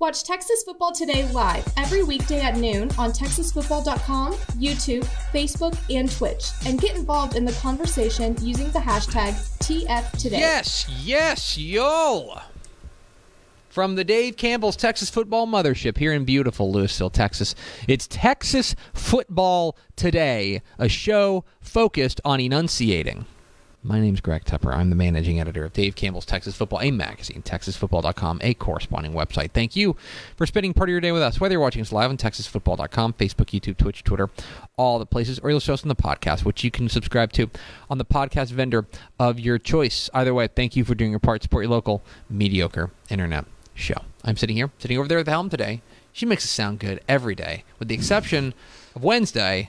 Watch Texas Football Today live every weekday at noon on TexasFootball.com, YouTube, Facebook, and Twitch, and get involved in the conversation using the hashtag TFToday. Yes, yes, yo! From the Dave Campbell's Texas Football Mothership here in beautiful Lewisville, Texas, it's Texas Football Today, a show focused on enunciating. My name's Greg Tepper. I'm the managing editor of Dave Campbell's Texas Football, a magazine, TexasFootball.com, a corresponding website. Thank you for spending part of your day with us, whether you're watching us live on TexasFootball.com, Facebook, YouTube, Twitch, Twitter, all the places, or you'll show us on the podcast, which you can subscribe to on the podcast vendor of your choice. Either way, thank you for doing your part. Support your local mediocre internet show. I'm sitting here, sitting over there at the helm today. She makes it sound good every day, with the exception of Wednesday,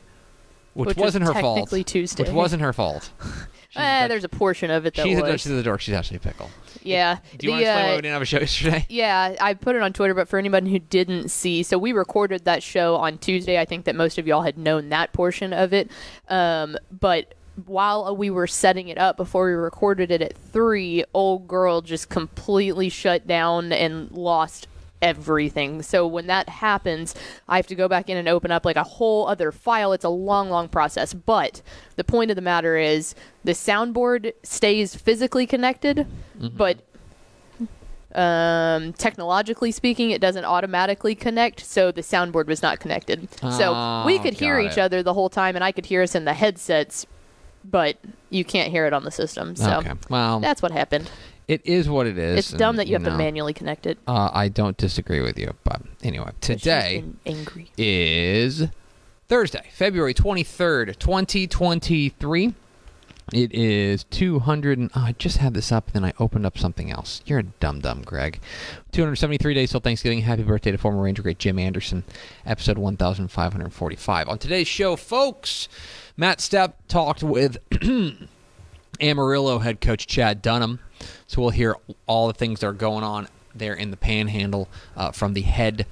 which, Which was wasn't her fault. Tuesday. Which wasn't her fault. Eh, there's a portion of it that she's, a, was. she's a dork. She's actually a pickle. yeah. Do you the, want to explain why uh, we didn't have a show yesterday? Yeah, I put it on Twitter, but for anybody who didn't see, so we recorded that show on Tuesday. I think that most of y'all had known that portion of it. Um, but while we were setting it up before we recorded it at three, old girl just completely shut down and lost everything. So when that happens, I have to go back in and open up like a whole other file. It's a long, long process. But the point of the matter is the soundboard stays physically connected, but um, technologically speaking, it doesn't automatically connect, so the soundboard was not connected. so we Oh, could hear each it. other the whole time, and I could hear us in the headsets, but you can't hear it on the system. So okay. Well, that's what happened. It is what it is. It's dumb and, that you have to know, manually connect it. Uh, I don't disagree with you, but anyway, today angry. is Thursday, February 23rd, 2023. It is 200. And, oh, I just had this up, and then I opened up something else. You're a dumb, dumb, Greg. 273 days till Thanksgiving. Happy birthday to former Ranger great Jim Anderson. Episode 1545. On today's show, folks, Matt Stepp talked with Amarillo head coach Chad Dunnam. So we'll hear all the things that are going on there in the Panhandle uh, from the head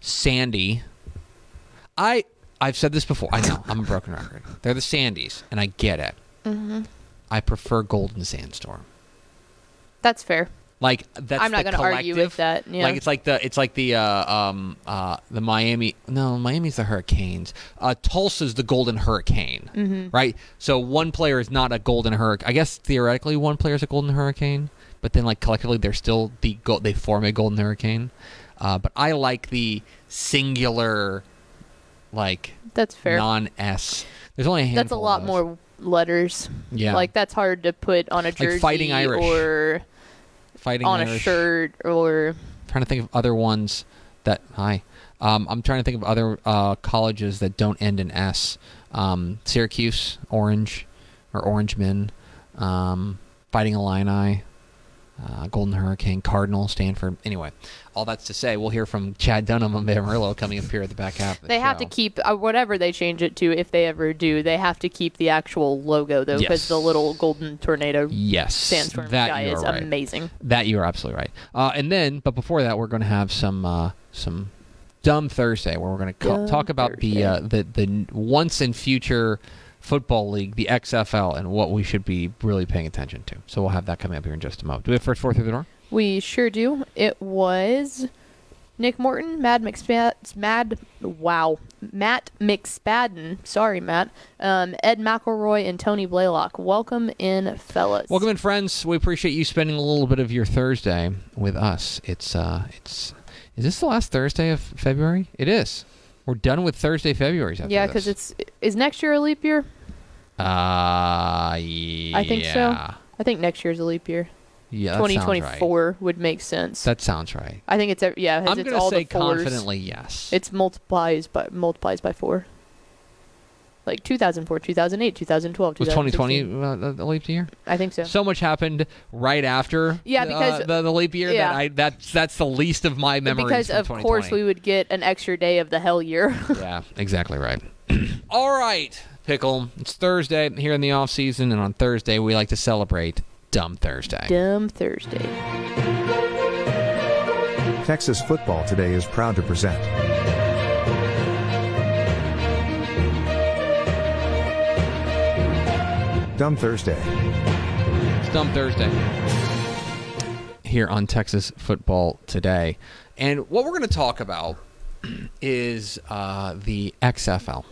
Sandy. I I've said this before. I know I'm a broken record. They're the Sandys, and I get it. Mm-hmm. I prefer Golden Sandstorm. That's fair. Like that's I'm not the gonna argue with collective. that, yeah. Like it's like the it's like the uh, um uh the Miami no Miami's the Hurricanes. Uh, Tulsa's the Golden Hurricane, Mm-hmm. right? So one player is not a Golden Hurricane. I guess theoretically one player is a Golden Hurricane, but then like collectively they're still the go- they form a Golden Hurricane. Uh, but I like the singular, like That's fair. non S. There's only a handful. that's a lot more letters. Yeah. Like that's hard to put on a jersey Fighting Irish. or fighting on Irish. a shirt or trying to think of other ones that hi. Um, i'm trying to think of other uh, colleges that don't end in s. Um, syracuse orange or orangemen um, fighting illini uh, golden hurricane cardinal stanford anyway all that's to say we'll hear from chad dunnam of amarillo coming up here at the back half the They have to keep uh, whatever they change it to, if they ever do. They have to keep the actual logo though, because Yes. the little golden tornado yes sandstorm that guy is right. amazing. That you are absolutely right. Uh, and then, but before that, we're going to have some uh, some dumb Thursday where we're going to Dumb talk about the uh, the the once and future football league, the XFL, and what we should be really paying attention to. So we'll have that coming up here in just a moment. Do we have first four through the door? We sure do. It was Nick Morton, Mad McSpad, Mad, wow, Matt McSpadden. Sorry, Matt. Um, Ed McElroy and Tony Blaylock. Welcome in, fellas. Welcome in, friends. We appreciate you spending a little bit of your Thursday with us. It's uh, it's Is this the last Thursday of February? It is. We're done with Thursday after Yeah, because it's is next year a leap year? Uh, yeah. I think so. I think next year's a leap year. Yeah, that sounds right. 2024 would make sense. That sounds right. I think it's yeah. I'm it's going to all say confidently yes. It's multiplies by multiplies by four. Like 2004, 2008, 2012, was 2020 uh, the leap year? I think so. So much happened right after. Yeah, uh, because- the, the leap year yeah. that I that's that's the least of my memories. because from of course we would get an extra day of the hell year. yeah, exactly right. All right, pickle. It's Thursday here in the off season, and on Thursday we like to celebrate Dumb Thursday. Dumb Thursday. Texas Football Today is proud to present Dumb Thursday. It's Dumb Thursday here on Texas Football Today, and what we're going to talk about is uh, the XFL.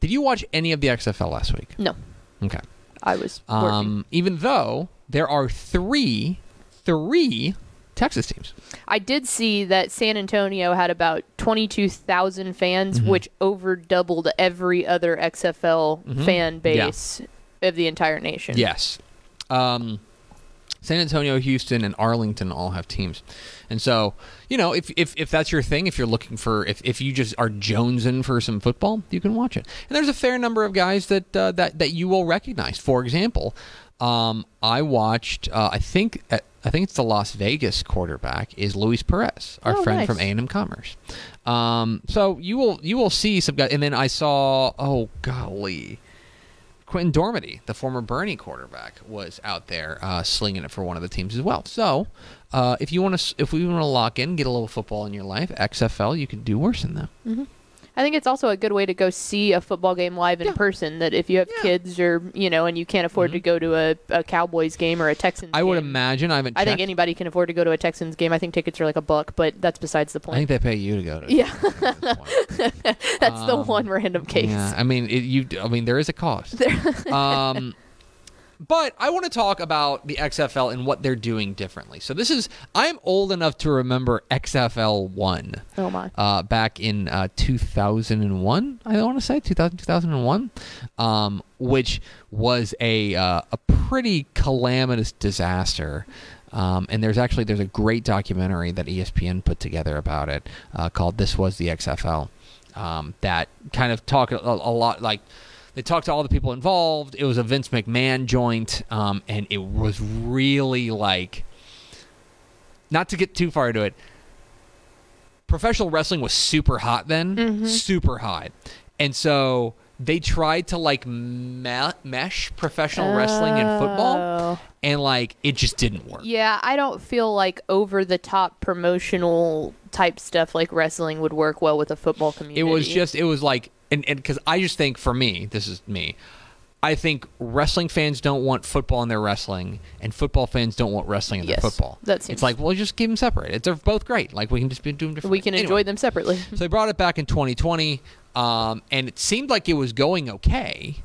Did you watch any of the XFL last week? No, Okay. I was. Um, even though there are three, three Texas teams. I did see that San Antonio had about 22,000 fans, Mm-hmm. which over doubled every other XFL fan Mm-hmm. Yeah. Of the entire nation. Yes. Um, San Antonio, Houston, and Arlington all have teams, and so you know if if, if that's your thing, if you're looking for if, if you just are jonesing for some football, you can watch it. And there's a fair number of guys that uh, that that you will recognize. For example, um, I watched. Uh, I think uh, I think it's the Las Vegas quarterback is Luis Perez, our Oh, friend nice. from A and M Commerce. Um, so you will you will see some guys, and then I saw oh golly. Quinten Dormady, the former Boerne quarterback, was out there uh, slinging it for one of the teams as well. So, uh, if you want to, if we want to lock in, get a little football in your life, XFL, you can do worse than that. I think it's also a good way to go see a football game live in Yeah. person. That if you have Yeah. kids or you know, and you can't afford to go to a, a Cowboys game or a Texans, game I would imagine. I haven't. I think anybody can afford to go to a Texans game. I think tickets are like a buck, but that's besides the point. I think they pay you to go to. Yeah. at this point. that's the um, one random case. Yeah, I mean, it, you. I mean, there is a cost. um, but I want to talk about the XFL and what they're doing differently. So this is. I'm old enough to remember XFL one. Oh my. uh, back in uh, 2001, I want to say 2000, 2001, um, which was a uh, a pretty calamitous disaster. Um, and there's actually there's a great documentary that ESPN put together about it uh, called "This Was the XFL," um, that kind of talk a, a lot like they talked to all the people involved. It was a Vince McMahon joint, um, and it was really like not to get too far into it professional wrestling was super hot then, super hot, and so they tried to like me- mesh professional wrestling and football, Oh. and like it just didn't work. Yeah, I don't feel like over the top promotional type stuff like wrestling would work well with a football community. It was just it was like and and because I just think for me, this is me. I think wrestling fans don't want football in their wrestling, and football fans don't want wrestling in Yes, their football. that seems- it's like, well, just keep them separated. They're both great. Like we can just be doing different. we can Anyway. enjoy them separately. So they brought it back in 2020, um, and it seemed like it was going okay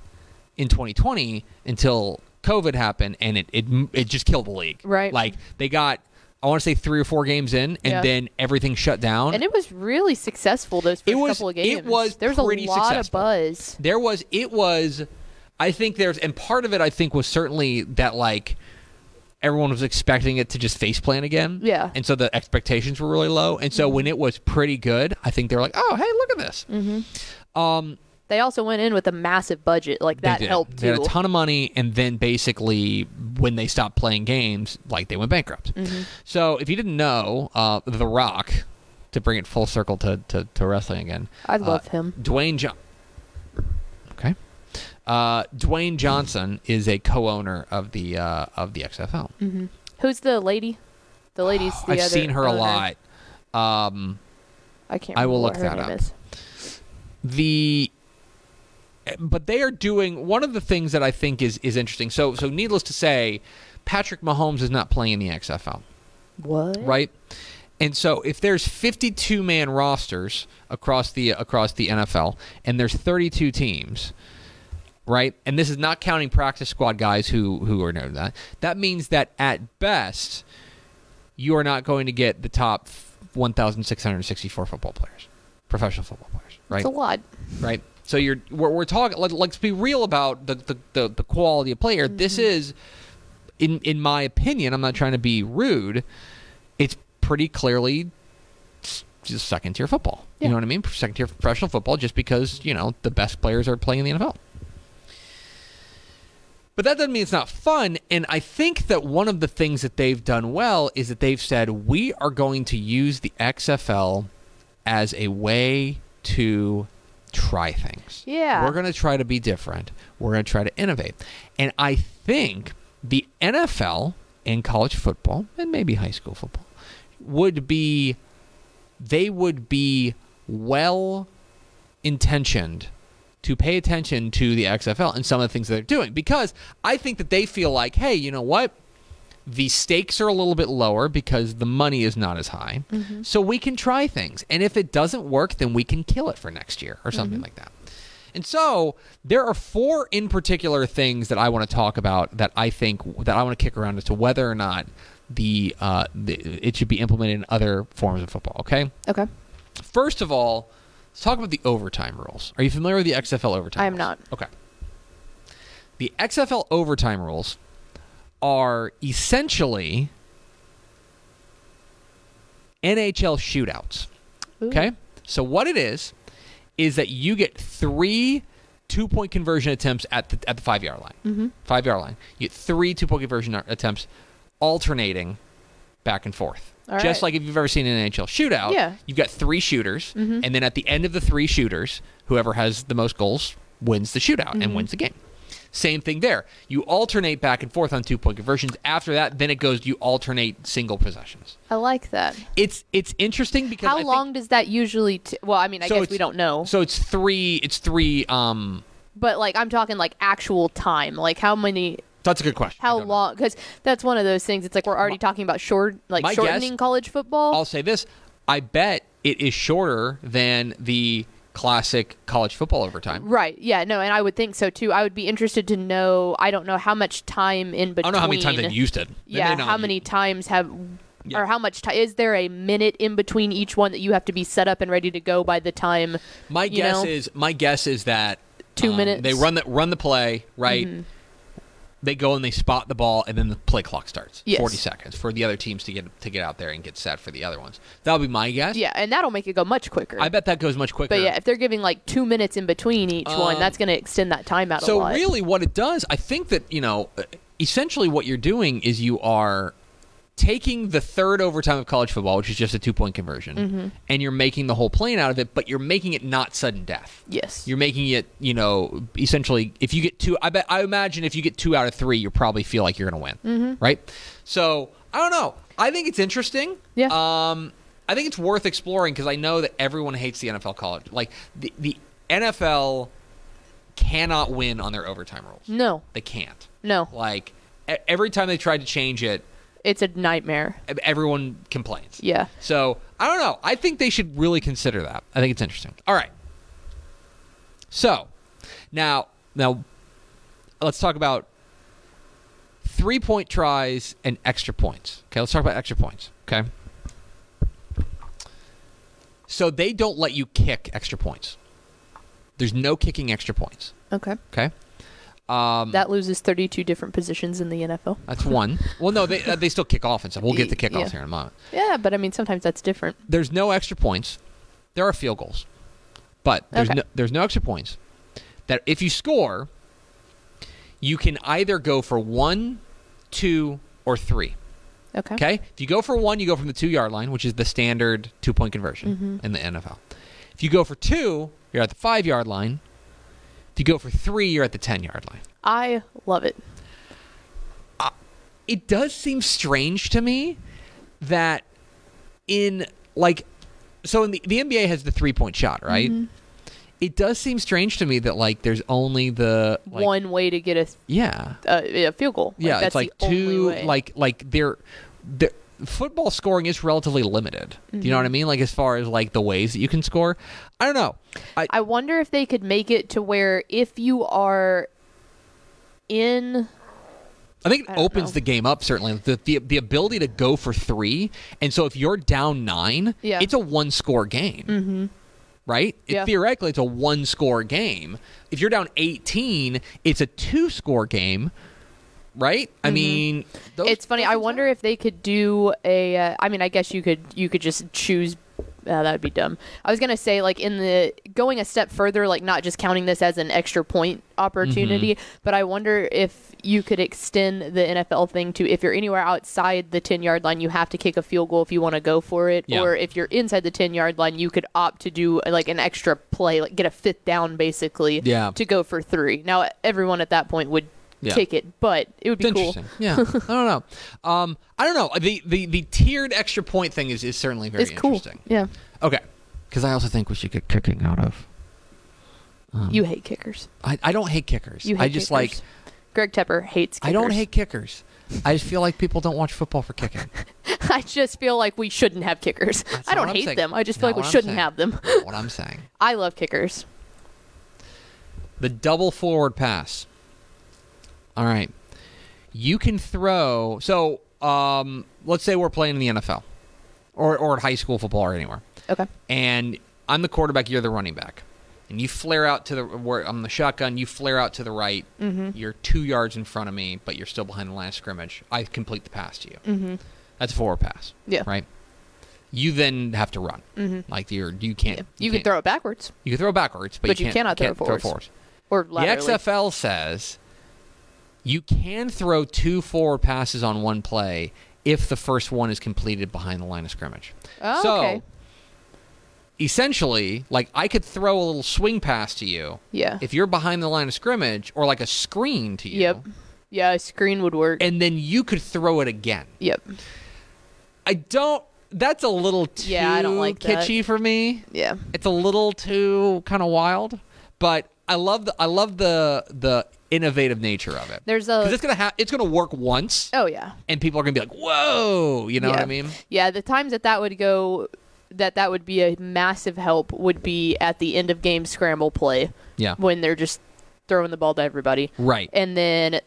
in 2020 until COVID happened, and it it, it just killed the league. Right. Like they got, I want to say three or four games in, and Yeah. then everything shut down. And it was really successful those first It was- couple of games. it was there was a pretty lot successful. of buzz. there was it was i think there's and part of it i think was certainly that like everyone was expecting it to just face plan again Yeah. and so the expectations were really low and so when it was pretty good i think they were like oh hey look at this mm-hmm. um They also went in with a massive budget, like that helped they had too. a ton of money and then basically when they stopped playing games like they went bankrupt Mm-hmm. so if you didn't know uh the rock to bring it full circle to, to, to wrestling again I uh, love him. Dwayne John. Okay. Uh, Dwayne Johnson is a co-owner of the uh, of the XFL. Who's the lady? The lady's the I've other seen her a owner. lot. Um, I can't. I Remember will what look her that name up. Is. the but they are doing one of the things that I think is is interesting. So so needless to say, Patrick Mahomes is not playing in the XFL. What? right? And so if there's 52 man rosters across the across the NFL and there's 32 teams, right? And this is not counting practice squad guys who who are known that. That means that at best you are not going to get the top 1,664 football players, professional football players, right? It's a lot. right? So you're we're, we're talking. Let, let's be real about the the, the, the quality of player. This Mm-hmm. is, in in my opinion, I'm not trying to be rude. It's pretty clearly just second tier football. You know what I mean? Second tier professional football, just because you know the best players are playing in the NFL. But that doesn't mean it's not fun. And I think that one of the things that they've done well is that they've said we are going to use the XFL as a way to try things. Yeah. We're going to try to be different. We're going to try to innovate. And I think the NFL and college football and maybe high school football would be they would be well intentioned to pay attention to the XFL and some of the things that they're doing because I think that they feel like, hey, you know what? The stakes are a little bit lower because the money is not as high. So we can try things. And if it doesn't work, then we can kill it for next year or something like that. And so there are four in particular things that I want to talk about that I think that I want to kick around as to whether or not the, uh, the it should be implemented in other forms of football. Okay. Okay. First of all, let's talk about the overtime rules. Are you familiar with the XFL overtime? I am rules? not. Okay. The XFL overtime rules are essentially NHL shootouts. Ooh. Okay? So what it is is that you get three two-point conversion attempts at the at the five yard line. Mm-hmm. Five yard line. You get three two-point conversion attempts, alternating back and forth. All Just right. like if you've ever seen an NHL shootout, Yeah. you've got three shooters, and then at the end of the three shooters, whoever has the most goals wins the shootout and wins the game. Same thing there. You alternate back and forth on two point conversions. After that, then it goes you alternate single possessions. I like that. It's it's interesting because I How think- long does that usually? T- well, I mean, I So guess we don't know, So it's three. It's three. Um, but like I'm talking like actual time. Like how many? that's a good question. How long? Because that's one of those things. It's like we're already talking about short, like shortening guess- college football. I'll say this: I bet it is shorter than the classic college football overtime. Right. Yeah. No. And I would think so too. I would be interested to know. I don't know how much time in between. I don't know how many times they used it. They Yeah. How many used- times have? Yeah. Or how much time is there a minute in between each one that you have to be set up and ready to go by the time? My guess know? is my guess is that Two um, minutes? They run the run the play right. Mm-hmm. They go and they spot the ball, and then the play clock starts. Yes. Forty seconds for the other teams to get to get out there and get set for the other ones. That'll be my guess. Yeah, and that'll make it go much quicker. I bet that goes much quicker. But yeah, if they're giving like two minutes in between each one, Um, that's going to extend that time out a lot. So really, what it does, I think that you know, essentially what you're doing is you are taking the third overtime of college football, which is just a two point conversion, Mm-hmm. and you're making the whole plane out of it, but you're making it not sudden death. yes. You're making it, you know, essentially. If you get two, I bet, I imagine if you get two out of three, you probably feel like you're going to win, Mm-hmm. right? So I don't know. I think it's interesting. Yeah. Um, I think it's worth exploring because I know that everyone hates the NFL college. Like the the NFL cannot win on their overtime rules. no, They can't. no, Like every time they tried to change it, it's a nightmare. everyone complains. Yeah. So I don't know. I think they should really consider that. I think it's interesting. All right. So now, now let's talk about three point tries and extra points. Okay, let's talk about extra points. Okay. So they don't let you kick extra points. There's no kicking extra points. Okay. Okay. Um, That loses 32 different positions in the NFL. that's one. Well, no, they uh, they still kick off and stuff. We'll get the kickoffs Yeah. here in a moment. Yeah, but I mean, sometimes that's different. there's no extra points. There are field goals, but there's Okay. no there's no extra points. That if you score, you can either go for one, two, or three. Okay. Okay. If you go for one, you go from the two yard line, which is the standard two point conversion Mm-hmm. in the NFL. If you go for two, you're at the five yard line. If you go for three, you're at the ten yard line. I love it. it does seem strange to me that in like so in the, the NBA has the three point shot, right? Mm-hmm. It does seem strange to me that like there's only the like, One way to get a, yeah a, a field goal. Like, yeah that's it's like two way. like like they're the football scoring is relatively limited. Do you know Mm-hmm. what I mean? Like as far as like the ways that you can score, I don't know. I, I wonder if they could make it to where if you are in I think it I opens know. the game up certainly the, the the ability to go for three, and so if you're down nine, Yeah. it's a one score game, mm-hmm. right? It- Yeah. theoretically, it's a one score game. If you're down eighteen, it's a two score game, right? I mean, those- Mm-hmm. it's funny. I wonder if they could do a. Uh, I mean, I guess you could you could just choose. Uh, that would be dumb. I was gonna say like in the going a step further, like not just counting this as an extra point opportunity, Mm-hmm. but I wonder if you could extend the NFL thing to if you're anywhere outside the ten yard line, you have to kick a field goal if you want to go for it, Yeah. or if you're inside the ten yard line, you could opt to do like an extra play, like get a fifth down basically, Yeah. to go for three. Now everyone at that point would. Yeah. Kick it, but it would be cool. interesting. Yeah, I don't know. Um, I don't know. The, the the tiered extra point thing is, is certainly very It's cool. interesting. Yeah. Okay, because I also think we should get kicking out of. You hate kickers. I, I don't hate kickers. You hate I just kickers. like Greg Tepper hates kickers. I don't hate kickers. I just feel like people don't watch football for kicking. I just feel like we shouldn't have kickers. That's I don't hate saying. them. I just feel Not like we I'm shouldn't saying. have them. What I'm saying. I love kickers. The double forward pass. All right. You can throw. So, um, let's say we're playing in the NFL or, or at high school football or anywhere. Okay. And I'm the quarterback, you're the running back. And you flare out to the where I'm the shotgun, you flare out to the right. Mm-hmm. You're two yards in front of me, but you're still behind the line of scrimmage. I complete the pass to you. Mm-hmm. That's a forward pass. Yeah. Right? You then have to run. Mm-hmm. Like you're you can't Yeah. You, can can't- throw it backwards you can throw it backwards, but, But you, you cannot throw can't forwards. forwards. or The. XFL says you can throw two forward passes on one play if the first one is completed behind the line of scrimmage. Oh, so okay. essentially, like I could throw a little swing pass to you Yeah. if you're behind the line of scrimmage or like a screen to you. Yep. Yeah, a screen would work. And then you could throw it again. yep. I don't that's a little too Yeah, I don't like that. kitschy for me. Yeah. It's a little too kind of wild, but I love the I love the the innovative nature of it. There's a Because it's gonna ha- it's gonna work once, Oh yeah. and people are gonna be like, "Whoa!" You know what I mean? Yeah, the times that that would go, that that would be a massive help would be at the end of game scramble play Yeah. when they're just throwing the ball to everybody. Right. And then,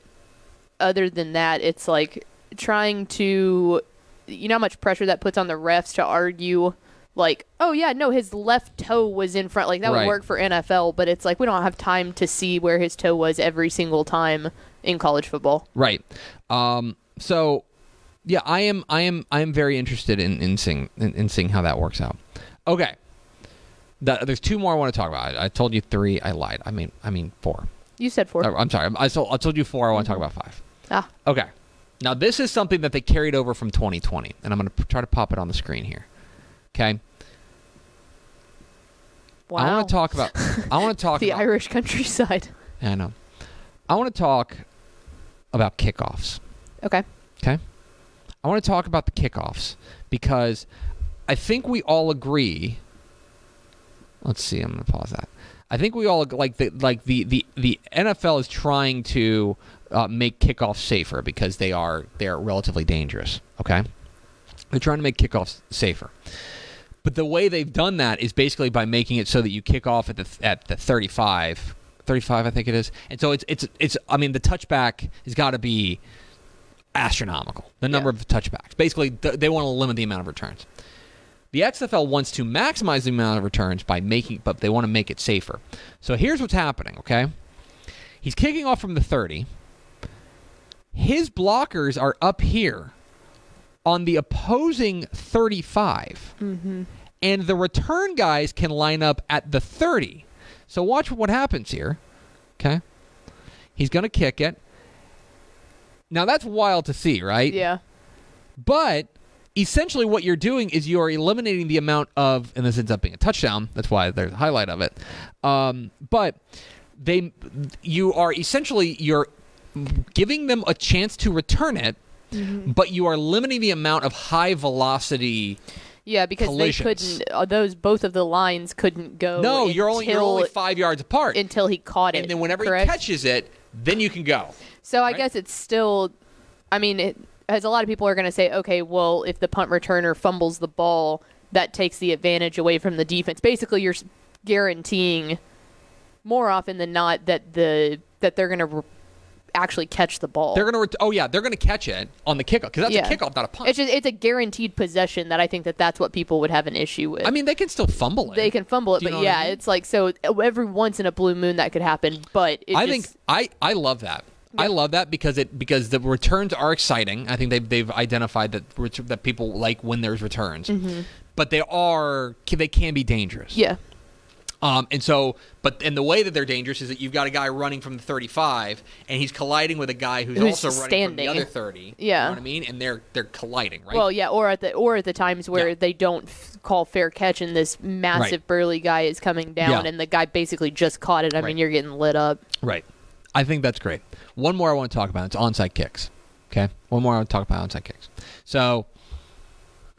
other than that, it's like trying to, you know, how much pressure that puts on the refs to argue, like, oh yeah, no, his left toe was in front. Like that Right. would work for NFL, but it's like we don't have time to see where his toe was every single time in college football. Right. Um, so, yeah, I am. I am. I am very interested in in seeing in, in seeing how that works out. Okay. That, there's two more I want to talk about. I, I told you three. I lied. I mean, I mean four. You said four. Oh, I'm sorry. I told, I told you four. I want to talk about five. Ah, Okay. Now this is something that they carried over from 2020, and I'm going to try to pop it on the screen here. Okay. wow. I want to talk about. I want to talk the about. Irish countryside. I know. I want to talk about kickoffs. Okay. Okay. I want to talk about the kickoffs because I think we all agree. Let's see. I'm going to pause that. I think we all like the like the the the NFL is trying to uh, make kickoffs safer because they are they are relatively dangerous. Okay. They're trying to make kickoffs safer. But the way they've done that is basically by making it so that you kick off at the at the 35 35 I think it is. And so it's it's it's I mean the touchback has got to be astronomical. The number Yeah. of touchbacks. Basically th- they want to limit the amount of returns. The XFL wants to maximize the amount of returns by making but they want to make it safer. So here's what's happening, okay? He's kicking off from the 30. His blockers are up here on the opposing 35 and the return guys can line up at the 30. So watch what happens here. Okay. He's going to kick it. Now that's wild to see, right? Yeah. But essentially what you're doing is you are eliminating the amount of and this ends up being a touchdown. That's why there's a highlight of it. Um, but they you are essentially you're giving them a chance to return it, but you are limiting the amount of high velocity Yeah, because Collisions. they couldn't. Uh, those both of the lines couldn't go. No, you're only you're only five yards apart. until he caught it. and then whenever correct? he catches it, then you can go. So I right? guess it's still. I mean, it, as a lot of people are going to say, okay, well, if the punt returner fumbles the ball, that takes the advantage away from the defense. Basically, you're guaranteeing more often than not that the that they're going to re- actually catch the ball. They're gonna. Ret- oh yeah, they're gonna catch it on the kickoff because that's Yeah. a kickoff, not a punt. It's just it's a guaranteed possession that I think that that's what people would have an issue with. I mean, they can still fumble it. they can fumble it, but what I yeah, mean? it's like so every once in a blue moon that could happen. But it I just, think I I love that. I love that because it because the returns are exciting. I think they've they've identified that ret- that people like when there's returns, but they are they can be dangerous. Mm-hmm. yeah, Um, and so, but and the way that they're dangerous is that you've got a guy running from the 35, and he's colliding with a guy who's, Who's also running from the other 30. Yeah. you know what I mean, and they're they're colliding, right? well, yeah, or at the or at the times where Yeah. they don't f- call fair catch and this massive Right. burly guy is coming down Yeah. and the guy basically just caught it. I Right. mean, you're getting lit up. Right. I think that's great. One more I want to talk about. It's onside kicks. Okay. One more I want to talk about onside kicks. So,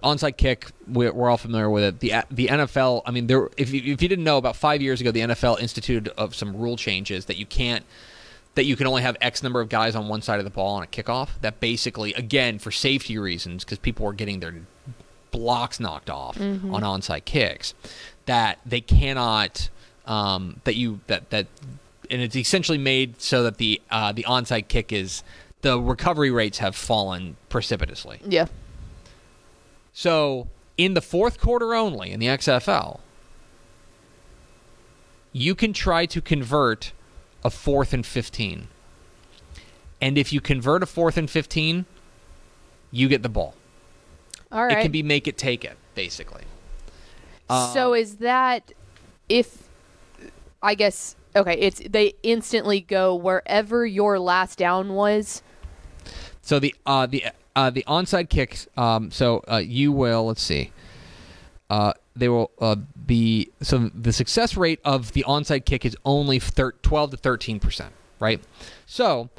onside kick, we're, we're all familiar with it. The the NFL. I mean, there. If you, if you didn't know, about five years ago, the NFL instituted of some rule changes that you can't. That you can only have X number of guys on one side of the ball on a kickoff. That basically, again, for safety reasons, because people were getting their blocks knocked off on onside kicks, that they cannot. Um, that you that that and it's essentially made so that the uh, the onside kick is the recovery rates have fallen precipitously. Yeah, So in the fourth quarter only in the XFL, you can try to convert a fourth and fifteen, and if you convert a fourth and fifteen, you get the ball. all right. It can be make it take it basically. so is that if I guess okay, it's they instantly go wherever your last down was. So the uh, the uh, the onside kicks. Um, so uh, you will let's see. Uh, they will uh, be so the success rate of the onside kick is only thir- 12 to 13 percent, right? So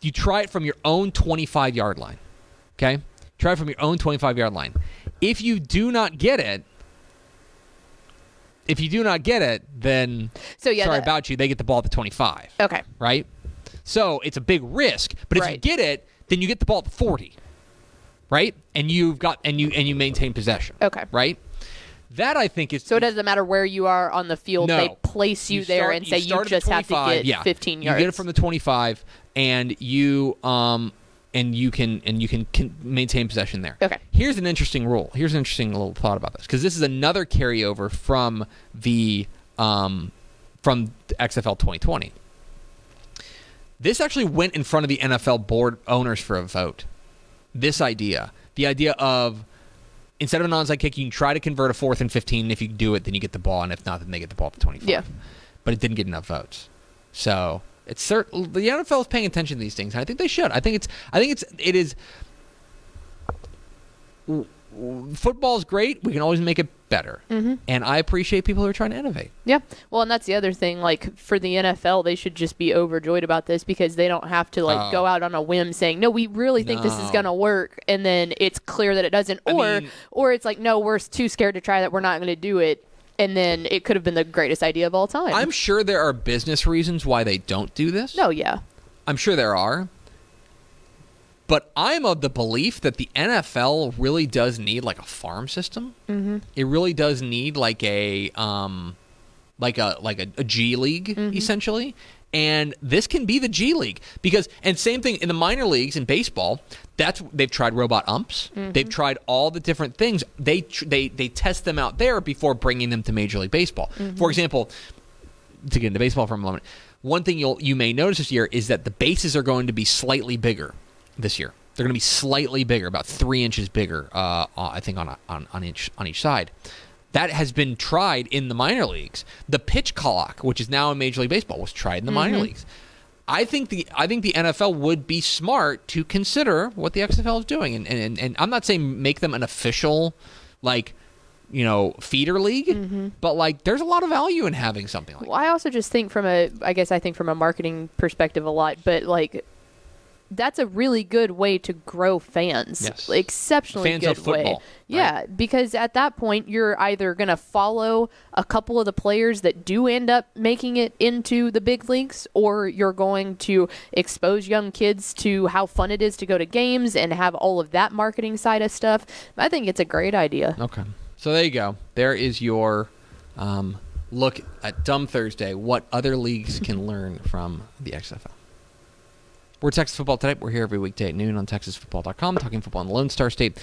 you try it from your own 25 yard line. Okay, try it from your own 25 yard line. If you do not get it, if you do not get it, then So yeah, sorry that- about you. They get the ball at the 25 Okay. right? So it's a big risk. But if you get it, then you get the ball at the 40. Right? And you've got and you and you maintain possession. Okay. Right? That I think is So it doesn't matter where you are on the field. No. They place you, there start- and say you, just have to get yeah. 15 yards. You get it from the 25 and you um and you can and you can, can maintain possession there. Okay. Here's an interesting rule. Here's an interesting little thought about this because this is another carryover from the um from XFL 2020. This actually went in front of the NFL board owners for a vote. This idea, the idea of instead of an onside kick, you can try to convert a fourth and 15. And if you do it, then you get the ball, and if not, then they get the ball at the 25. Yeah. But it didn't get enough votes. So it's certain the NFL is paying attention to these things, and I think they should. I think it's I think it's it is football is great. We can always make it better, mm-hmm. and I appreciate people who are trying to innovate. Yeah. Well, and that's the other thing. Like for the NFL, they should just be overjoyed about this because they don't have to like Oh. go out on a whim saying, "No, we really think this is going to work," and then it's clear that it doesn't, I or mean- or it's like, "No, we're too scared to try that. We're not going to do it." And then it could have been the greatest idea of all time. I'm sure there are business reasons why they don't do this. no, yeah. I'm sure there are. But I'm of the belief that the NFL really does need like a farm system. Mm-hmm. It really does need like a um, like a like a, a G League essentially. And this can be the G League because and same thing in the minor leagues in baseball. That's they've tried robot umps. They've tried all the different things. They tr- they they test them out there before bringing them to Major League Baseball. For example, to get into baseball for a moment, one thing you'll you may notice this year is that the bases are going to be slightly bigger this year. They're going to be slightly bigger, about three inches bigger. Uh, I think on a, on on each on each side. That has been tried in the minor leagues. The pitch clock, which is now in Major League Baseball, was tried in the minor leagues. I think the I think the NFL would be smart to consider what the XFL is doing, and and, and I'm not saying make them an official, like, you know, feeder league, but like, there's a lot of value in having something like. Well, I also just think from a, I guess I think from a marketing perspective a lot, but like, that's a really good way to grow fans. Yes. Exceptionally Fans good of way. football, Yeah, because at that point you're either gonna follow a couple of the players that do end up making it into the big leagues, or you're going to expose young kids to how fun it is to go to games and have all of that marketing side of stuff. I think it's a great idea. Okay. So there you go. There is your um, look at Dumb Thursday. What other leagues can learn from the XFL? We're Texas Football Today. We're here every weekday at noon on TexasFootball.com, talking football in the Lone Star State.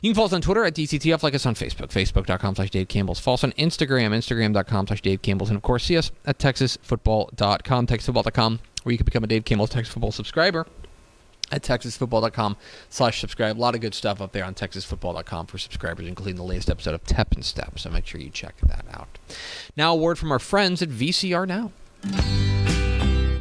You can follow us on Twitter at DCTF, like us on Facebook, Facebook.com slash Dave Campbell's. Follow us on Instagram, Instagram.com slash Dave Campbell's. And of course, see us at TexasFootball.com, TexasFootball.com, where you can become a Dave Campbell's Texas Football subscriber at texasfootball.com slash subscribe. A lot of good stuff up there on texasfootball.com for subscribers, including the latest episode of Tep and Step. So make sure you check that out. Now, a word from our friends at VCR Now.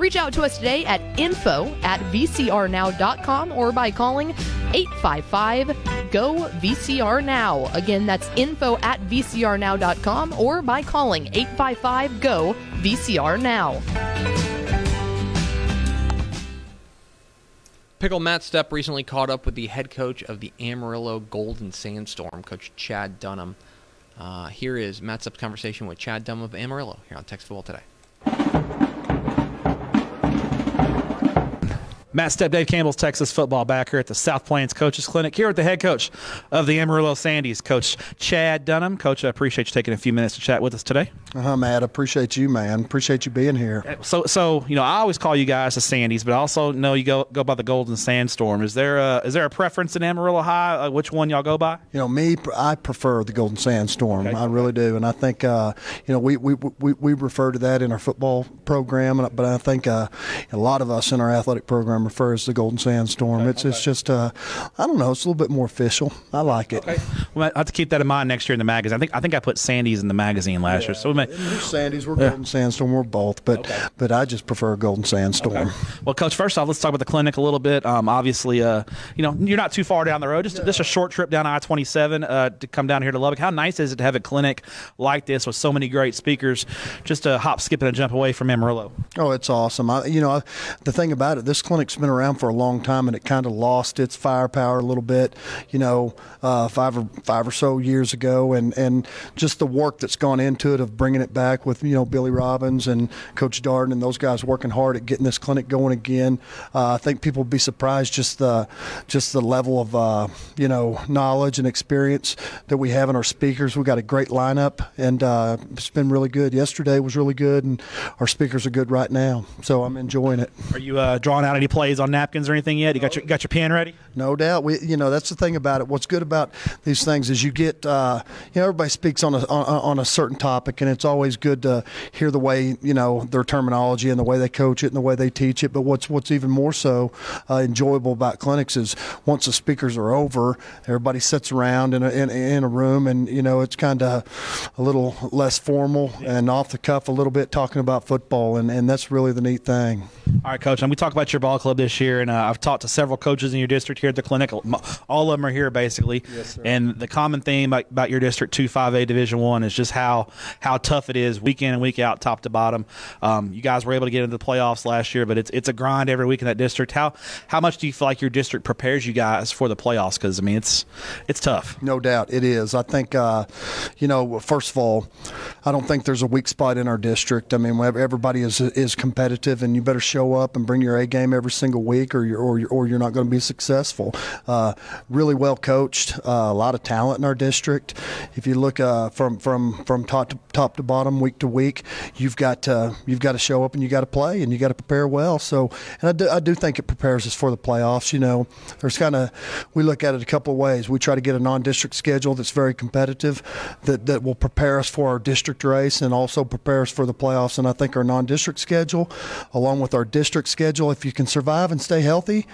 Reach out to us today at info at vcrnow.com or by calling 855 GO VCR Now. Again, that's info at vcrnow.com or by calling 855 GO VCR Now. Pickle Matt Stepp recently caught up with the head coach of the Amarillo Golden Sandstorm, Coach Chad Dunnam. Uh, here is Matt Stepp's conversation with Chad Dunnam of Amarillo here on Texas Football Today. Matt Stepp, Dave Campbell's Texas football backer at the South Plains Coaches Clinic here with the head coach of the Amarillo Sandies, Coach Chad Dunnam. Coach, I appreciate you taking a few minutes to chat with us today. Uh-huh, Matt. Appreciate you, man. Appreciate you being here. So, so you know, I always call you guys the Sandies, but I also know you go go by the Golden Sandstorm. Is there a, is there a preference in Amarillo High? Uh, which one y'all go by? You know, me, I prefer the Golden Sandstorm. Okay. I really do, and I think uh, you know we, we, we, we refer to that in our football program, but I think uh, a lot of us in our athletic program refers to the Golden Sandstorm. It's it's just uh, I don't know, it's a little bit more official. I like it. Well, I have to keep that in mind next year in the magazine. I think I think I put Sandies in the magazine last year. So we may, We're Sandies, we're Golden Sandstorm, we're both, but but I just prefer Golden Sandstorm. Well, Coach, first off, let's talk about the clinic a little bit. Um, obviously, uh, you know, you're not too far down the road. Just, just a short trip down I-27 uh, to come down here to Lubbock. How nice is it to have a clinic like this with so many great speakers? Just a hop, skip, and a jump away from Amarillo. Oh, it's awesome. I, you know, I, the thing about it, this clinic's been around for a long time, and it kind of lost its firepower a little bit. You know, uh, five or five or so years ago, and and just the work that's gone into it of bringing it back with you know Billy Robbins and Coach Darden and those guys working hard at getting this clinic going again. Uh, I think people will be surprised just the just the level of uh, you know knowledge and experience that we have in our speakers. We've got a great lineup, and uh, it's been really good. Yesterday was really good, and our speakers are good right now. So I'm enjoying it. Are you uh, drawing out any plays on napkins or anything yet? You got your got your pen ready? No doubt. We, you know, that's the thing about it. What's good about these things is you get, uh, you know, everybody speaks on a on, on a certain topic, and it's always good to hear the way you know their terminology and the way they coach it and the way they teach it. But what's what's even more so uh, enjoyable about clinics is once the speakers are over, everybody sits around in a in, in a room, and you know, it's kind of a little less formal and off the cuff a little bit, talking about football, and and that's really the neat thing. All right, Coach. And we talk about your ball club this year, and uh, I've talked to several coaches in your district here at the clinic. All of them are here basically. Yes, sir. And the common theme about, about your district two five A Division One is just how how tough it is week in and week out, top to bottom. Um, you guys were able to get into the playoffs last year, but it's it's a grind every week in that district. How how much do you feel like your district prepares you guys for the playoffs? Because I mean, it's it's tough. No doubt, it is. I think, uh, you know, first of all, I don't think there's a weak spot in our district. I mean, everybody is is competitive, and you better show up and bring your A game every single week, or you're or you're, or you're not going to be successful. Uh, really well coached, uh, a lot of talent in our district. If you look uh, from from from top to top to bottom, week to week, you've got to, you've got to show up and you got to play and you got to prepare well. So, and I do, I do think it prepares us for the playoffs. You know, there's kind of we look at it a couple of ways. We try to get a non-district schedule that's very competitive, that that will prepare us for our district race and also prepare us for the playoffs. And I think our non-district schedule, along with our district schedule, if you can survive survive and stay healthy,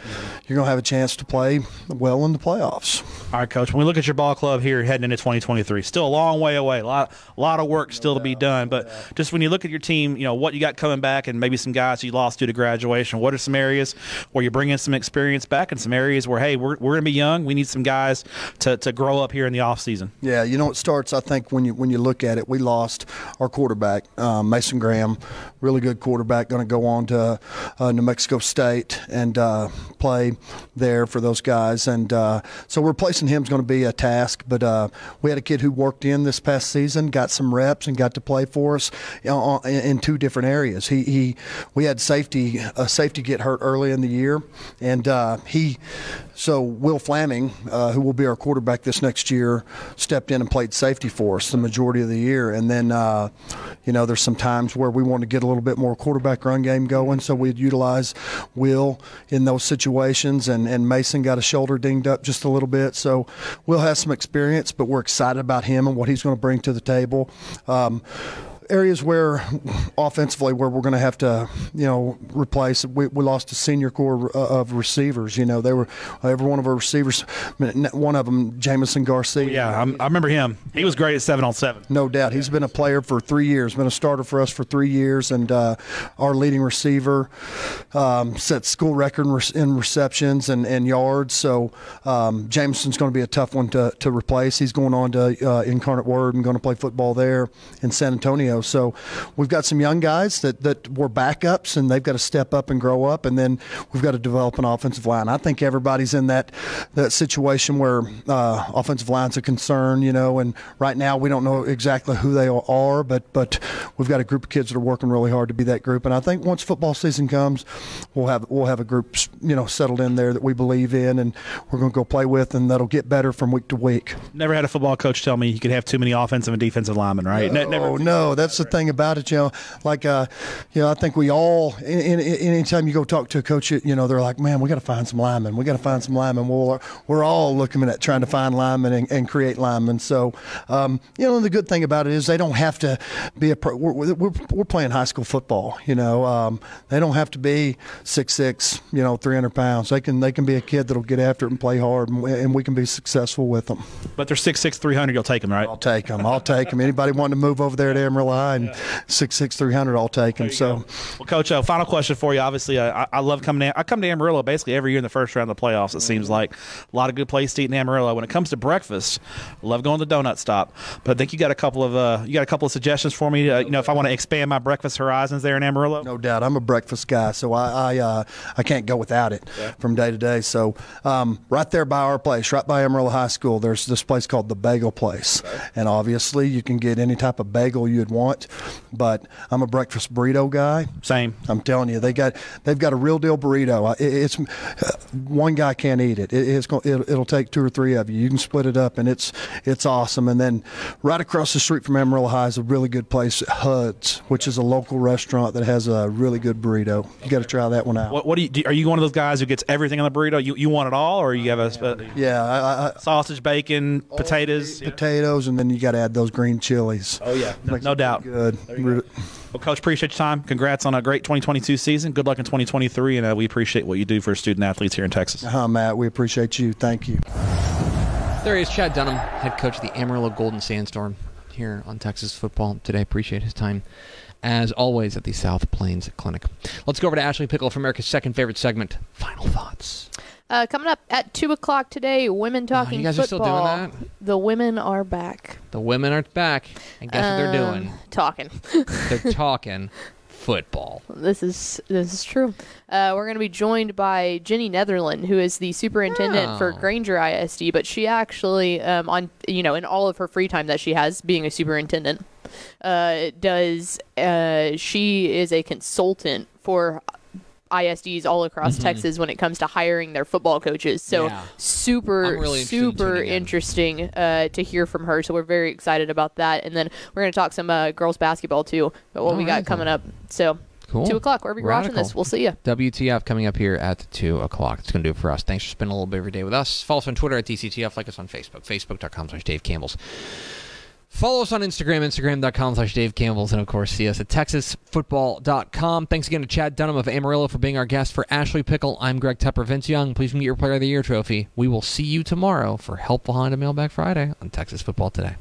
you're going to have a chance to play well in the playoffs. All right, coach. When we look at your ball club here heading into 2023, still a long way away. A lot, a lot of work still to be done. But just when you look at your team, you know what you got coming back, and maybe some guys you lost due to graduation. What are some areas where you're bringing some experience back, and some areas where hey, we're, we're going to be young. We need some guys to, to grow up here in the off season. Yeah, you know it starts. I think when you when you look at it, we lost our quarterback, um, Mason Graham, really good quarterback, going to go on to uh, New Mexico State and uh, play there for those guys. And uh, so replacing him is going to be a task. But uh, we had a kid who worked in this past season, got some reps, and got to play for us in, in two different areas. He, he we had safety a safety get hurt early in the year, and uh, he so Will Flaming, uh, who will be our quarterback this next year, stepped in and played safety for us the majority of the year. And then, uh, you know, there's some times where we want to get a little bit more quarterback run game going, so we'd utilize Will in those situations. And, and Mason got a shoulder dinged up just a little bit, so Will has some experience, but we're excited about him and what he's going to bring to the table. Um, areas where offensively where we're going to have to you know replace we, we lost a senior core uh, of receivers you know they were every one of our receivers one of them Jamison Garcia. Yeah, I'm, I remember him. He was great at seven on seven. no doubt. He's been a player for three years been a starter for us for three years and uh, our leading receiver um, set school record in, re- in receptions and, and yards. So um, Jameson's going to be a tough one to, to replace. He's going on to uh, Incarnate Word and going to play football there in San Antonio so we've got some young guys that, that were backups and they've got to step up and grow up and then we've got to develop an offensive line I think everybody's in that that situation where uh, offensive line's a concern you know and right now we don't know exactly who they are but but we've got a group of kids that are working really hard to be that group and I think once football season comes we'll have we'll have a group you know settled in there that we believe in and we're going to go play with and that'll get better from week to week Never had a football coach tell me you could have too many offensive and defensive linemen, right? Ne- never. Oh no, that's the thing about it. You know, like uh, you know, I think we all. In, in, anytime you go talk to a coach, you know, they're like, "Man, we got to find some linemen. We got to find some linemen." Well, we're, we're all looking at trying to find linemen and, and create linemen. So, um, you know, the good thing about it is they don't have to be a. Pro, we're, we're, we're playing high school football. You know, um, they don't have to be six six. You know, three hundred pounds. They can they can be a kid that'll get after it and play hard, and we, and we can be successful with them. But they're six six three hundred. You'll take them, right? I'll take them. I'll take them. Anybody wanting to move over there to Amarillo High and six six three hundred, I'll take them. So, Well, Coach, uh, final question for you. Obviously, uh, I, I love coming. To, I come to Amarillo basically every year in the first round of the playoffs. It seems like a lot of good places to eat in Amarillo. When it comes to breakfast, I love going to the donut stop. But I think you got a couple of uh, you got a couple of suggestions for me. Uh, you know, if I want to expand my breakfast horizons there in Amarillo. no doubt, I'm a breakfast guy, so I I, uh, I can't go without it from day to day. So, um, right there by our place, right by Amarillo High School, there's this place called the Bagel Place, and obviously you can get any type of bagel you'd want. But I'm a breakfast burrito guy. Same. I'm telling you, they got they've got a real deal burrito. It- It's uh, one guy can't eat it. it it's going it'll, take two or three of you. You can split it up, and it's it's awesome. And then right across the street from Amarillo High is a really good place, Huds, which is a local restaurant that has a really good burrito. You got to try that one out. What, what do you? Do, are you one of those guys who gets everything on the burrito? You you want it all, or you have a, a Yeah, I, I, sausage, bacon, potatoes? potatoes, and then you got to add those green chilies. Oh yeah, no, Makes no it doubt. Good. Re- Well, Coach, appreciate your time. Congrats on a great 2022 season. Good luck in 2023, and uh, we appreciate what you do for student athletes here in Texas. Huh, Matt, we appreciate you. Thank you. There he is, Chad Dunnam, head coach of the Amarillo Golden Sandstorm here on Texas football today. Appreciate his time, as always, at the South Plains Clinic. Let's go over to Ashley Pickle for America's second favorite segment. Final thoughts. Uh, coming up at two o'clock today, women talking you guys are still doing football. that? The women are back. The women are back, and guess what they're Um, doing? Talking. They're talking football. This is this is true. Uh, we're going to be joined by Jenny Netherland, who is the superintendent for Oh. Granger ISD. But she actually, um, on you know, in all of her free time that she has being a superintendent, uh, does uh, she is a consultant for ISDs all across Texas when it comes to hiring their football coaches. So Mm-hmm. Yeah. super, really super in. interesting uh, to hear from her. So we're very excited about that. And then we're going to talk some uh, girls basketball too. About what we Alright, got coming up. So Cool. two o'clock. Wherever you're watching this, we'll see you. WTF coming up here at 2 o'clock. It's going to do it for us. Thanks for spending a little bit of your day with us. Follow us on Twitter at DCTF. Like us on Facebook. Facebook.com slash Dave Campbell's. Follow us on Instagram, instagram.com slash Dave Campbell's, and of course, see us at texasfootball.com. Thanks again to Chad Dunnam of Amarillo for being our guest. For Ashley Pickle, I'm Greg Tepper. Vince Young, please get your Player of the Year trophy. We will see you tomorrow for Help Behind a Mailbag Friday on Texas Football Today.